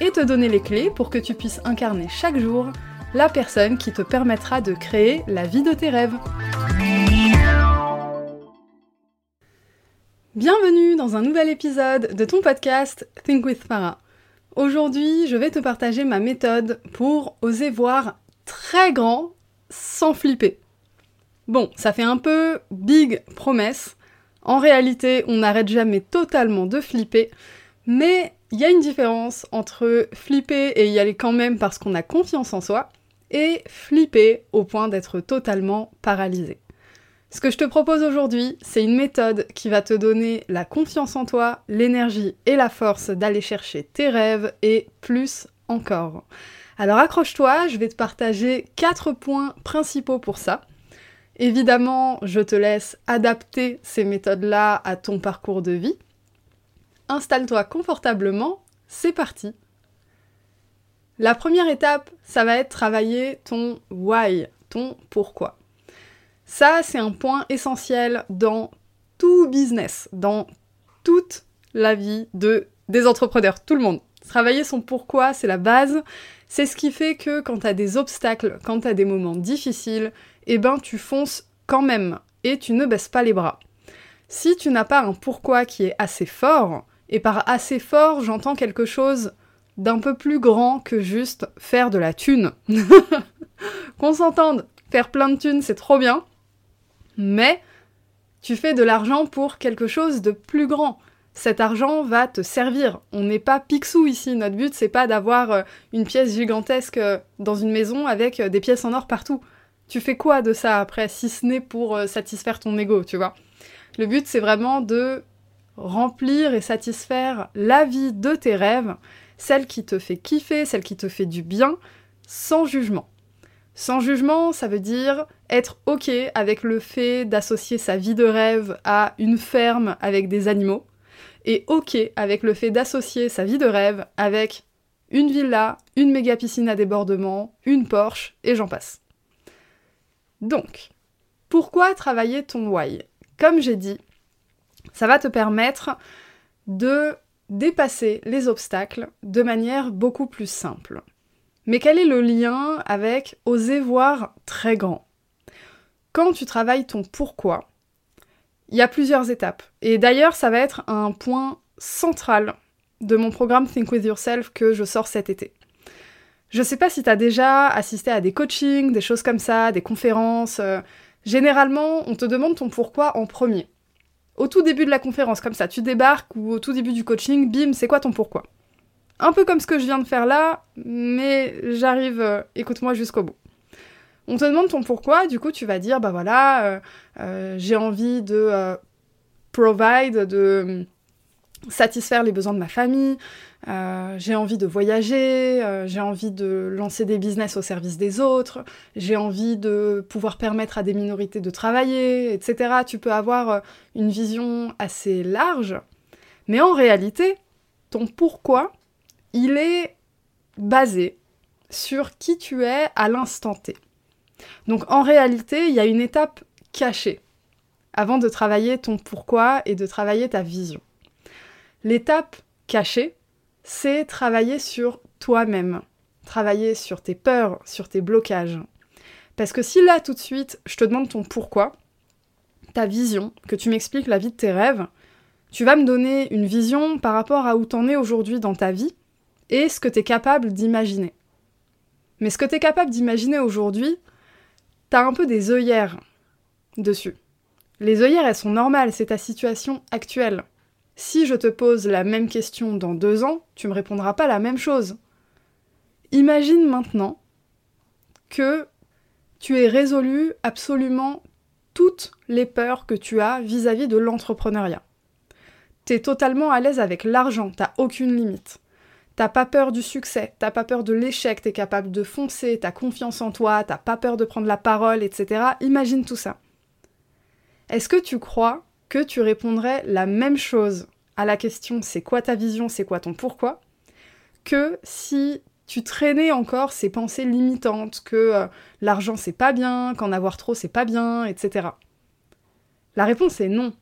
et te donner les clés pour que tu puisses incarner chaque jour la personne qui te permettra de créer la vie de tes rêves. Bienvenue dans un nouvel épisode de ton podcast Think with Farah. Aujourd'hui, je vais te partager ma méthode pour oser voir très grand sans flipper. Bon, ça fait un peu big promesse. En réalité, on n'arrête jamais totalement de flipper, mais il y a une différence entre flipper et y aller quand même parce qu'on a confiance en soi, et flipper au point d'être totalement paralysé. Ce que je te propose aujourd'hui, c'est une méthode qui va te donner la confiance en toi, l'énergie et la force d'aller chercher tes rêves et plus encore. Alors accroche-toi, je vais te partager quatre points principaux pour ça. Évidemment, je te laisse adapter ces méthodes-là à ton parcours de vie. Installe-toi confortablement, c'est parti. La première étape, ça va être travailler ton why, ton pourquoi. Ça, c'est un point essentiel dans tout business, dans toute la vie de, des entrepreneurs, tout le monde. Travailler son pourquoi, c'est la base. C'est ce qui fait que quand tu as des obstacles, quand tu as des moments difficiles, eh ben tu fonces quand même et tu ne baisses pas les bras. Si tu n'as pas un pourquoi qui est assez fort, et par assez fort, j'entends quelque chose d'un peu plus grand que juste faire de la thune. Qu'on s'entende, faire plein de thunes, c'est trop bien, mais tu fais de l'argent pour quelque chose de plus grand. Cet argent va te servir. On n'est pas pixou ici. Notre but, c'est pas d'avoir euh, une pièce gigantesque euh, dans une maison avec euh, des pièces en or partout. Tu fais quoi de ça après, si ce n'est pour satisfaire ton ego, tu vois? Le but, c'est vraiment de remplir et satisfaire la vie de tes rêves, celle qui te fait kiffer, celle qui te fait du bien, sans jugement. Sans jugement, ça veut dire être OK avec le fait d'associer sa vie de rêve à une ferme avec des animaux, et OK avec le fait d'associer sa vie de rêve avec une villa, une méga piscine à débordement, une Porsche, et j'en passe. Donc, pourquoi travailler ton why? Comme j'ai dit, ça va te permettre de dépasser les obstacles de manière beaucoup plus simple. Mais quel est le lien avec oser voir très grand? Quand tu travailles ton pourquoi, il y a plusieurs étapes. Et d'ailleurs, ça va être un point central de mon programme Think With Yourself que je sors cet été. Je sais pas si tu as déjà assisté à des coachings, des choses comme ça, des conférences. Euh, généralement, on te demande ton pourquoi en premier. Au tout début de la conférence, comme ça, tu débarques ou au tout début du coaching, bim, c'est quoi ton pourquoi? Un peu comme ce que je viens de faire là, mais j'arrive, euh, écoute-moi jusqu'au bout. On te demande ton pourquoi, du coup tu vas dire, bah voilà, euh, euh, j'ai envie de provide, de satisfaire les besoins de ma famille, j'ai envie de voyager, j'ai envie de lancer des business au service des autres, j'ai envie de pouvoir permettre à des minorités de travailler, etc. Tu peux avoir une vision assez large, mais en réalité, ton pourquoi, il est basé sur qui tu es à l'instant T. Donc en réalité, il y a une étape cachée avant de travailler ton pourquoi et de travailler ta vision. L'étape cachée, c'est travailler sur toi-même, travailler sur tes peurs, sur tes blocages. Parce que si là tout de suite, je te demande ton pourquoi, ta vision, que tu m'expliques la vie de tes rêves, tu vas me donner une vision par rapport à où t'en es aujourd'hui dans ta vie, et ce que tu es capable d'imaginer. Mais ce que tu es capable d'imaginer aujourd'hui, t'as un peu des œillères dessus. Les œillères, elles sont normales, c'est ta situation actuelle. Si je te pose la même question dans deux ans, tu me répondras pas la même chose. Imagine maintenant que tu aies résolu absolument toutes les peurs que tu as vis-à-vis de l'entrepreneuriat. Tu es totalement à l'aise avec l'argent, t'as aucune limite T'as pas peur du succès, t'as pas peur de l'échec, t'es capable de foncer, t'as confiance en toi, t'as pas peur de prendre la parole, etc. Imagine tout ça. Est-ce que tu crois que tu répondrais la même chose à la question c'est quoi ta vision, c'est quoi ton pourquoi, que si tu traînais encore ces pensées limitantes, que euh, l'argent c'est pas bien, qu'en avoir trop c'est pas bien, etc. La réponse est non.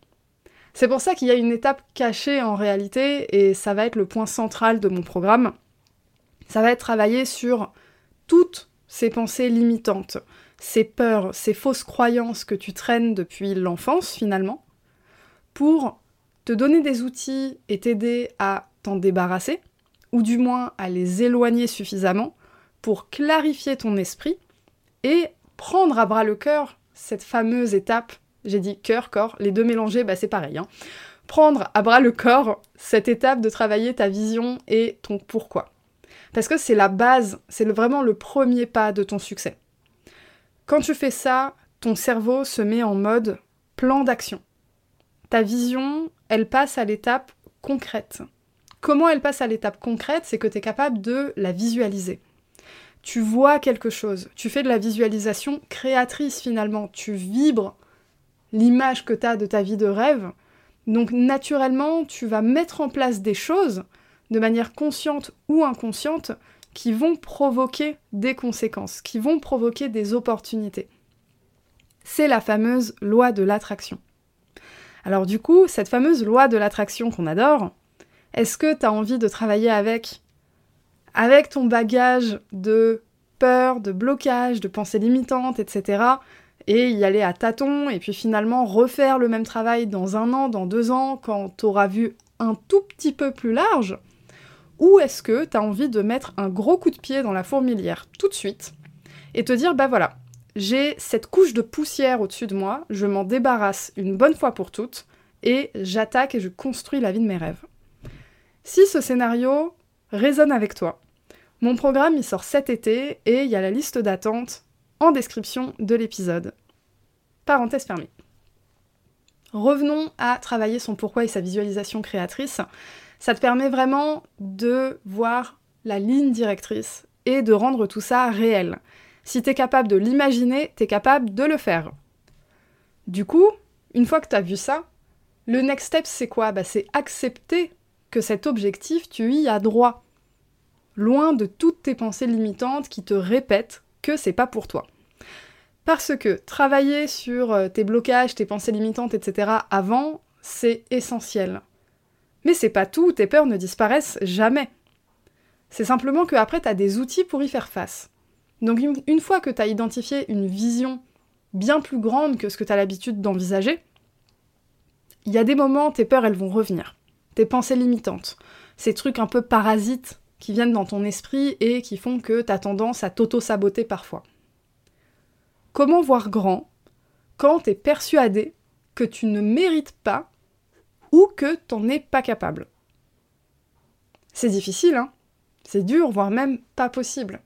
C'est pour ça qu'il y a une étape cachée en réalité, et ça va être le point central de mon programme. Ça va être travailler sur toutes ces pensées limitantes, ces peurs, ces fausses croyances que tu traînes depuis l'enfance finalement, pour te donner des outils et t'aider à t'en débarrasser, ou du moins à les éloigner suffisamment pour clarifier ton esprit et prendre à bras le cœur cette fameuse étape j'ai dit cœur, corps, les deux mélangés, bah c'est pareil. Hein. Prendre à bras le corps cette étape de travailler ta vision et ton pourquoi. Parce que c'est la base, c'est vraiment le premier pas de ton succès. Quand tu fais ça, ton cerveau se met en mode plan d'action. Ta vision, elle passe à l'étape concrète. Comment elle passe à l'étape concrète C'est que tu es capable de la visualiser. Tu vois quelque chose, tu fais de la visualisation créatrice finalement, tu vibres l'image que tu as de ta vie de rêve. Donc naturellement, tu vas mettre en place des choses de manière consciente ou inconsciente qui vont provoquer des conséquences, qui vont provoquer des opportunités. C'est la fameuse loi de l'attraction. Alors du coup, cette fameuse loi de l'attraction qu'on adore, est-ce que tu as envie de travailler avec avec ton bagage de peur, de blocage, de pensées limitantes, etc et y aller à tâtons, et puis finalement refaire le même travail dans un an, dans deux ans, quand t'auras vu un tout petit peu plus large? Ou est-ce que t'as envie de mettre un gros coup de pied dans la fourmilière tout de suite et te dire, bah voilà, j'ai cette couche de poussière au-dessus de moi, je m'en débarrasse une bonne fois pour toutes, et j'attaque et je construis la vie de mes rêves. Si ce scénario résonne avec toi, mon programme il sort cet été et il y a la liste d'attente en description de l'épisode. Parenthèse fermée. Revenons à travailler son pourquoi et sa visualisation créatrice. Ça te permet vraiment de voir la ligne directrice et de rendre tout ça réel. Si tu es capable de l'imaginer, tu es capable de le faire. Du coup, une fois que tu as vu ça, le next step c'est quoi? Bah, C'est accepter que cet objectif, tu y as droit. Loin de toutes tes pensées limitantes qui te répètent que c'est pas pour toi. Parce que travailler sur euh, tes blocages, tes pensées limitantes, etc. avant, c'est essentiel. Mais c'est pas tout, tes peurs ne disparaissent jamais. C'est simplement qu'après, tu as des outils pour y faire face. Donc une, fois que tu as identifié une vision bien plus grande que ce que tu as l'habitude d'envisager, il y a des moments, tes peurs, elles vont revenir. Tes pensées limitantes, ces trucs un peu parasites qui viennent dans ton esprit et qui font que tu as tendance à t'auto-saboter parfois. Comment voir grand quand tu es persuadé que tu ne mérites pas ou que t'en es pas capable? C'est difficile, hein C'est dur, voire même pas possible.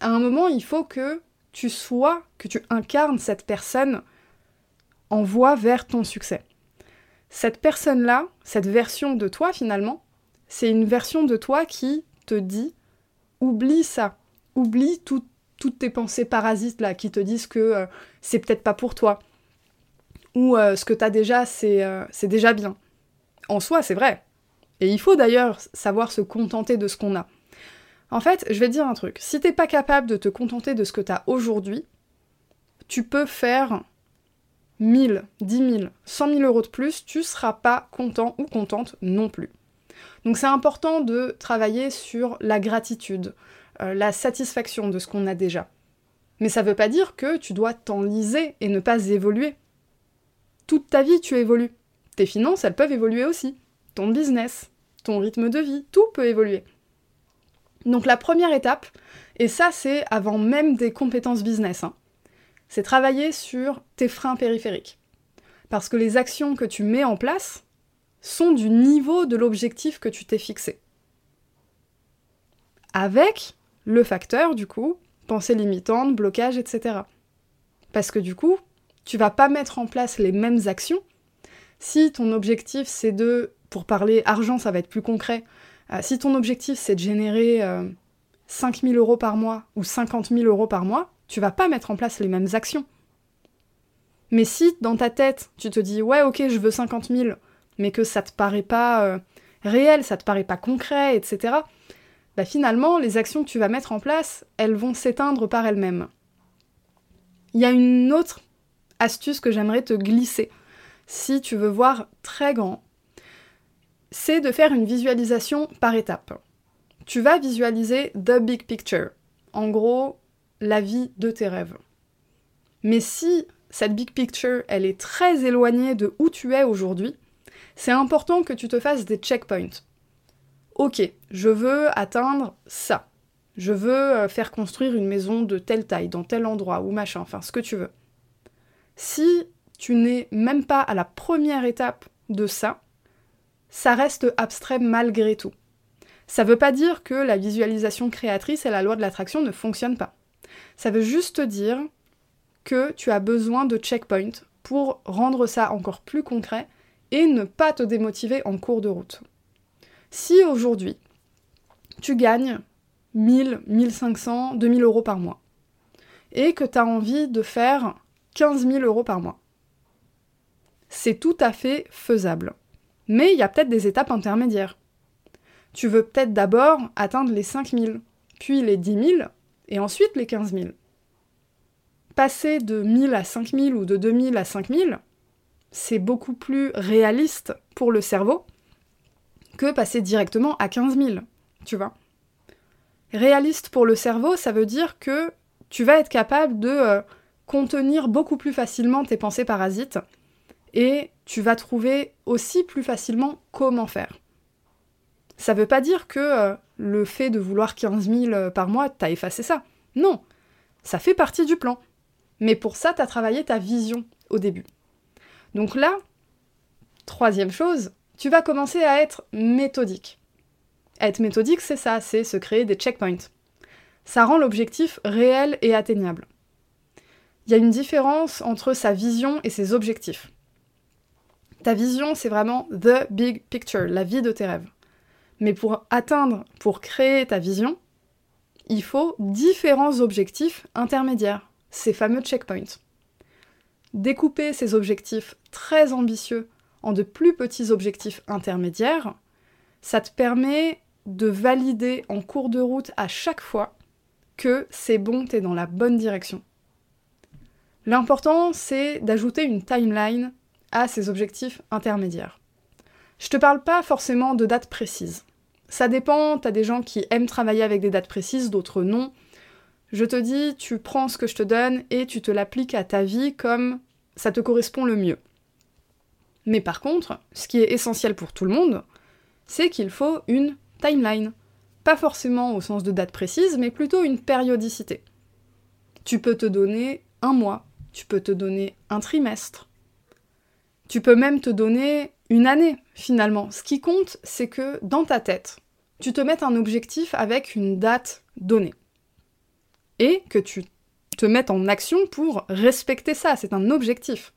À un moment, il faut que tu sois, que tu incarnes cette personne en voie vers ton succès. Cette personne-là, cette version de toi finalement, c'est une version de toi qui te dit oublie ça, oublie toutes tes pensées parasites là qui te disent que euh, c'est peut-être pas pour toi ou euh, ce que tu as déjà euh, c'est déjà bien. En soi, c'est vrai. Et il faut d'ailleurs savoir se contenter de ce qu'on a. En fait, je vais dire un truc. Si t'es pas capable de te contenter de ce que tu as aujourd'hui, tu peux faire 1000, 10 000, 100 000 euros de plus, tu seras pas content ou contente non plus. Donc c'est important de travailler sur la gratitude, euh, la satisfaction de ce qu'on a déjà. Mais ça veut pas dire que tu dois t'enliser et ne pas évoluer. Toute ta vie, tu évolues. Tes finances, elles peuvent évoluer aussi. Ton business, ton rythme de vie, tout peut évoluer. Donc la première étape, et ça c'est avant même des compétences business, hein, c'est travailler sur tes freins périphériques. Parce que les actions que tu mets en place, sont du niveau de l'objectif que tu t'es fixé. Avec le facteur, du coup, pensée limitante, blocage, etc. Parce que du coup, tu vas pas mettre en place les mêmes actions. Si ton objectif c'est de, pour parler argent, ça va être plus concret, Euh, si ton objectif c'est de générer 5 000 euros par mois ou 50 000 euros par mois, tu vas pas mettre en place les mêmes actions. Mais si dans ta tête tu te dis ouais ok je veux 50 000, mais que ça te paraît pas euh, réel, ça te paraît pas concret, etc. Bah finalement les actions que tu vas mettre en place, elles vont s'éteindre par elles-mêmes. Il y a une autre astuce que j'aimerais te glisser si tu veux voir très grand, c'est de faire une visualisation par étapes. Tu vas visualiser the big picture, en gros la vie de tes rêves. Mais si cette big picture, elle est très éloignée de où tu es aujourd'hui, c'est important que tu te fasses des checkpoints. Ok, je veux atteindre ça. Je veux euh, faire construire une maison de telle taille, dans tel endroit, ou machin, enfin ce que tu veux. Si tu n'es même pas à la première étape de ça, ça reste abstrait malgré tout. Ça veut pas dire que la visualisation créatrice et la loi de l'attraction ne fonctionnent pas. Ça veut juste dire que tu as besoin de checkpoints pour rendre ça encore plus concret et ne pas te démotiver en cours de route. Si aujourd'hui, tu gagnes 1000, 1500, 2000 euros par mois, et que tu as envie de faire 15 000 euros par mois, c'est tout à fait faisable. Mais il y a peut-être des étapes intermédiaires. Tu veux peut-être d'abord atteindre les 5000, puis les 10 000, et ensuite les 15 000. Passer de 1000 à 5000 ou de 2000 à 5000, c'est beaucoup plus réaliste pour le cerveau que passer directement à 15 000, tu vois. Réaliste pour le cerveau, ça veut dire que tu vas être capable de euh, contenir beaucoup plus facilement tes pensées parasites et tu vas trouver aussi plus facilement comment faire. Ça veut pas dire que euh, le fait de vouloir 15 000 euh, par mois, t'as effacé ça. Non, ça fait partie du plan. Mais pour ça, t'as travaillé ta vision au début. Donc là, troisième chose, tu vas commencer à être méthodique. Être méthodique, c'est ça, c'est se créer des checkpoints. Ça rend l'objectif réel et atteignable. Il y a une différence entre sa vision et ses objectifs. Ta vision, c'est vraiment the big picture, la vie de tes rêves. Mais pour atteindre, pour créer ta vision, il faut différents objectifs intermédiaires, ces fameux checkpoints. Découper ces objectifs très ambitieux en de plus petits objectifs intermédiaires, ça te permet de valider en cours de route à chaque fois que c'est bon, t'es dans la bonne direction. L'important, c'est d'ajouter une timeline à ces objectifs intermédiaires. Je te parle pas forcément de dates précises. Ça dépend, t'as des gens qui aiment travailler avec des dates précises, d'autres non. Je te dis, tu prends ce que je te donne et tu te l'appliques à ta vie comme ça te correspond le mieux. Mais par contre, ce qui est essentiel pour tout le monde, c'est qu'il faut une timeline. Pas forcément au sens de date précise, mais plutôt une périodicité. Tu peux te donner un mois, tu peux te donner un trimestre, tu peux même te donner une année, finalement. Ce qui compte, c'est que dans ta tête, tu te mettes un objectif avec une date donnée. Et que tu te mettes en action pour respecter ça. C'est un objectif.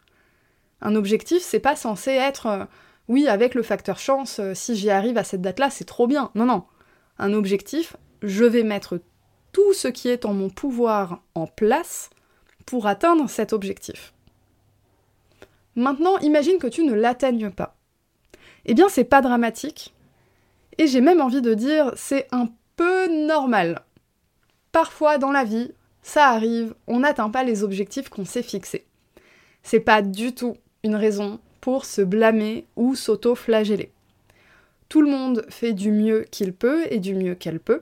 Un objectif, c'est pas censé être euh, oui, avec le facteur chance, euh, si j'y arrive à cette date-là, c'est trop bien. Non, non. Un objectif, je vais mettre tout ce qui est en mon pouvoir en place pour atteindre cet objectif. Maintenant, imagine que tu ne l'atteignes pas. Eh bien, c'est pas dramatique. Et j'ai même envie de dire, c'est un peu normal. Parfois dans la vie, ça arrive, on n'atteint pas les objectifs qu'on s'est fixés. C'est pas du tout une raison pour se blâmer ou s'auto-flageller. Tout le monde fait du mieux qu'il peut et du mieux qu'elle peut,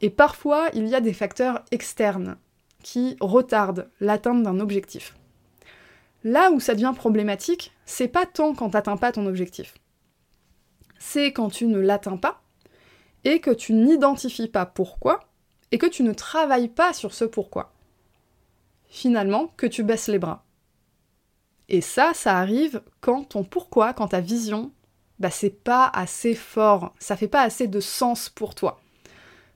et parfois il y a des facteurs externes qui retardent l'atteinte d'un objectif. Là où ça devient problématique, c'est pas tant quand t'atteins pas ton objectif. C'est quand tu ne l'atteins pas et que tu n'identifies pas pourquoi et que tu ne travailles pas sur ce pourquoi. Finalement, que tu baisses les bras. Et ça, ça arrive quand ton pourquoi, quand ta vision, bah c'est pas assez fort, ça fait pas assez de sens pour toi.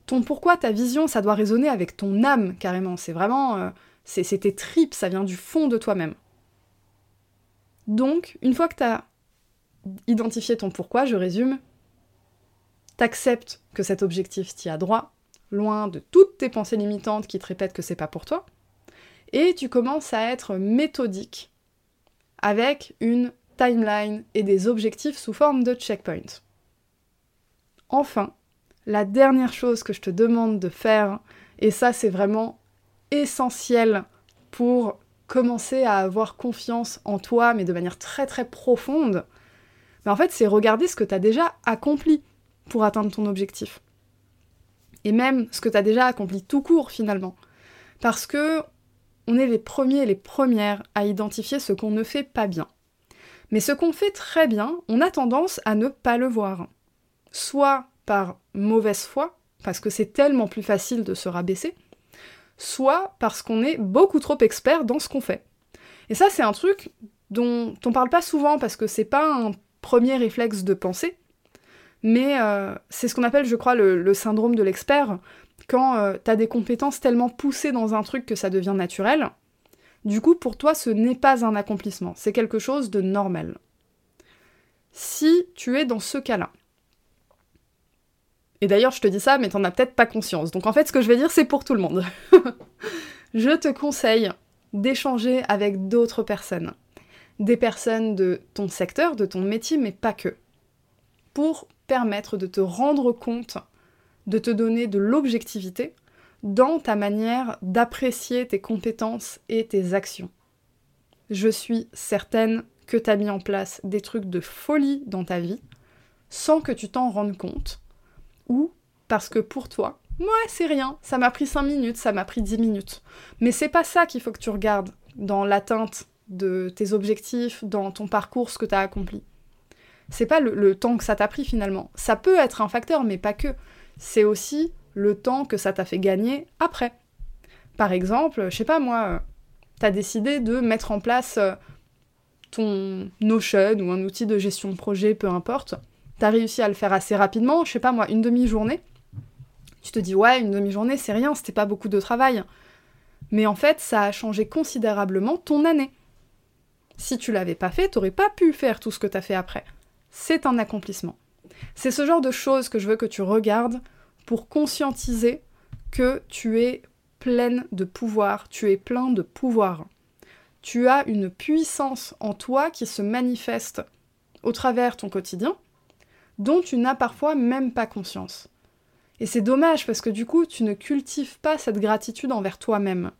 Ton pourquoi, ta vision, ça doit résonner avec ton âme carrément. C'est vraiment, euh, c'est tes tripes, ça vient du fond de toi-même. Donc, une fois que tu as identifié ton pourquoi, je résume, T'acceptes que cet objectif t'y a droit, loin de toutes tes pensées limitantes qui te répètent que c'est pas pour toi, et tu commences à être méthodique avec une timeline et des objectifs sous forme de checkpoint. Enfin, la dernière chose que je te demande de faire, et ça c'est vraiment essentiel pour commencer à avoir confiance en toi, mais de manière très très profonde, mais en fait c'est regarder ce que tu as déjà accompli pour atteindre ton objectif. Et même ce que tu as déjà accompli tout court finalement. Parce que on est les premiers et les premières à identifier ce qu'on ne fait pas bien. Mais ce qu'on fait très bien, on a tendance à ne pas le voir. Soit par mauvaise foi, parce que c'est tellement plus facile de se rabaisser, soit parce qu'on est beaucoup trop expert dans ce qu'on fait. Et ça, c'est un truc dont on parle pas souvent parce que c'est pas un premier réflexe de pensée, mais euh, c'est ce qu'on appelle, je crois, le, syndrome de l'expert, quand euh, t'as des compétences tellement poussées dans un truc que ça devient naturel. Du coup, pour toi, ce n'est pas un accomplissement, c'est quelque chose de normal. Si tu es dans ce cas-là, et d'ailleurs, je te dis ça, mais t'en as peut-être pas conscience. Donc en fait, ce que je vais dire, c'est pour tout le monde. je te conseille d'échanger avec d'autres personnes. Des personnes de ton secteur, de ton métier, mais pas que. Pour permettre de te rendre compte, de te donner de l'objectivité dans ta manière d'apprécier tes compétences et tes actions. Je suis certaine que tu mis en place des trucs de folie dans ta vie sans que tu t'en rendes compte ou parce que pour toi, ouais, c'est rien, ça m'a pris 5 minutes, ça m'a pris 10 minutes. Mais c'est pas ça qu'il faut que tu regardes dans l'atteinte de tes objectifs, dans ton parcours, ce que tu as accompli. C'est pas le, temps que ça t'a pris finalement. Ça peut être un facteur, mais pas que. C'est aussi le temps que ça t'a fait gagner après. Par exemple, je sais pas moi, euh, t'as décidé de mettre en place euh, ton Notion ou un outil de gestion de projet, peu importe t'as réussi à le faire assez rapidement, je sais pas moi, une demi-journée, tu te dis ouais, une demi-journée c'est rien, c'était pas beaucoup de travail. Mais en fait, ça a changé considérablement ton année. Si tu l'avais pas fait, t'aurais pas pu faire tout ce que t'as fait après. C'est un accomplissement. C'est ce genre de choses que je veux que tu regardes pour conscientiser que tu es pleine de pouvoir, tu es plein de pouvoir. Tu as une puissance en toi qui se manifeste au travers ton quotidien, dont tu n'as parfois même pas conscience. Et c'est dommage parce que du coup, tu ne cultives pas cette gratitude envers toi-même.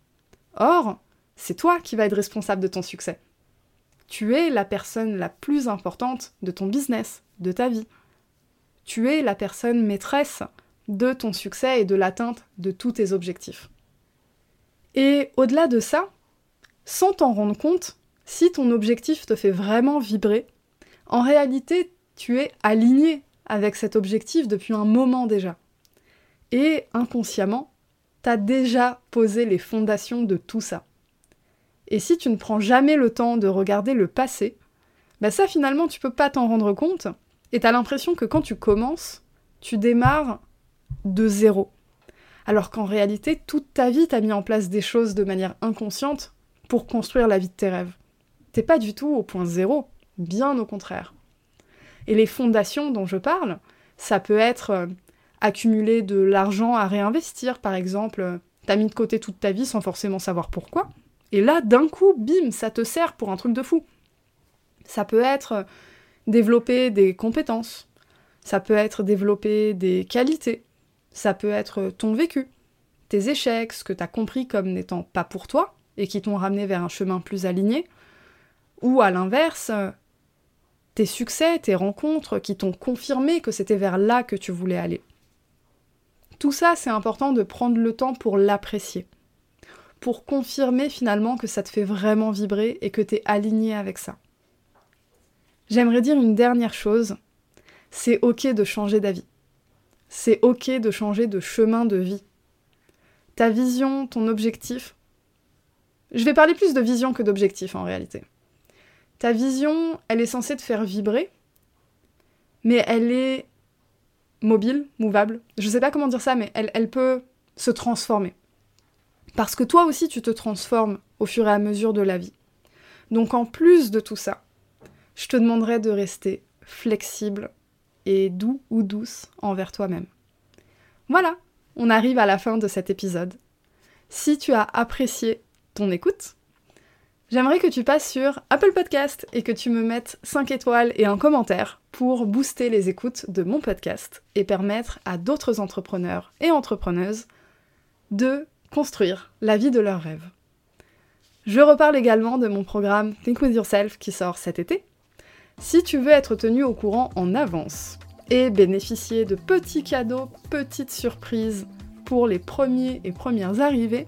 Or, c'est toi qui vas être responsable de ton succès. Tu es la personne la plus importante de ton business, de ta vie. Tu es la personne maîtresse de ton succès et de l'atteinte de tous tes objectifs. Et au-delà de ça, sans t'en rendre compte, si ton objectif te fait vraiment vibrer, en réalité, tu es aligné avec cet objectif depuis un moment déjà. Et inconsciemment, tu as déjà posé les fondations de tout ça. Et si tu ne prends jamais le temps de regarder le passé, bah ça finalement tu peux pas t'en rendre compte, et tu as l'impression que quand tu commences, tu démarres de zéro. Alors qu'en réalité, toute ta vie, t'as mis en place des choses de manière inconsciente pour construire la vie de tes rêves. T'es pas du tout au point zéro, bien au contraire. Et les fondations dont je parle, ça peut être euh, accumuler de l'argent à réinvestir, par exemple. Euh, t'as mis de côté toute ta vie sans forcément savoir pourquoi. Et là, d'un coup, bim, ça te sert pour un truc de fou. Ça peut être euh, développer des compétences. Ça peut être développer des qualités. Ça peut être ton vécu, tes échecs, ce que t'as compris comme n'étant pas pour toi et qui t'ont ramené vers un chemin plus aligné. Ou à l'inverse, tes succès, tes rencontres qui t'ont confirmé que c'était vers là que tu voulais aller. Tout ça, c'est important de prendre le temps pour l'apprécier, pour confirmer finalement que ça te fait vraiment vibrer et que tu es aligné avec ça. J'aimerais dire une dernière chose, c'est ok de changer d'avis. C'est ok de changer de chemin de vie. Ta vision, ton objectif. Je vais parler plus de vision que d'objectif en réalité. Ta vision, elle est censée te faire vibrer, mais elle est mobile, mouvable. Je sais pas comment dire ça, mais elle, elle peut se transformer. Parce que toi aussi, tu te transformes au fur et à mesure de la vie. Donc en plus de tout ça, je te demanderai de rester flexible et doux ou douce envers toi-même. Voilà, on arrive à la fin de cet épisode. Si tu as apprécié ton écoute, j'aimerais que tu passes sur Apple Podcast et que tu me mettes 5 étoiles et un commentaire pour booster les écoutes de mon podcast et permettre à d'autres entrepreneurs et entrepreneuses de construire la vie de leurs rêves. Je reparle également de mon programme Think With Yourself qui sort cet été. Si tu veux être tenu au courant en avance et bénéficier de petits cadeaux, petites surprises pour les premiers et premières arrivées,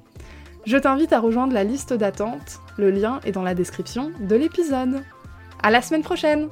je t'invite à rejoindre la liste d'attente. Le lien est dans la description de l'épisode. À la semaine prochaine!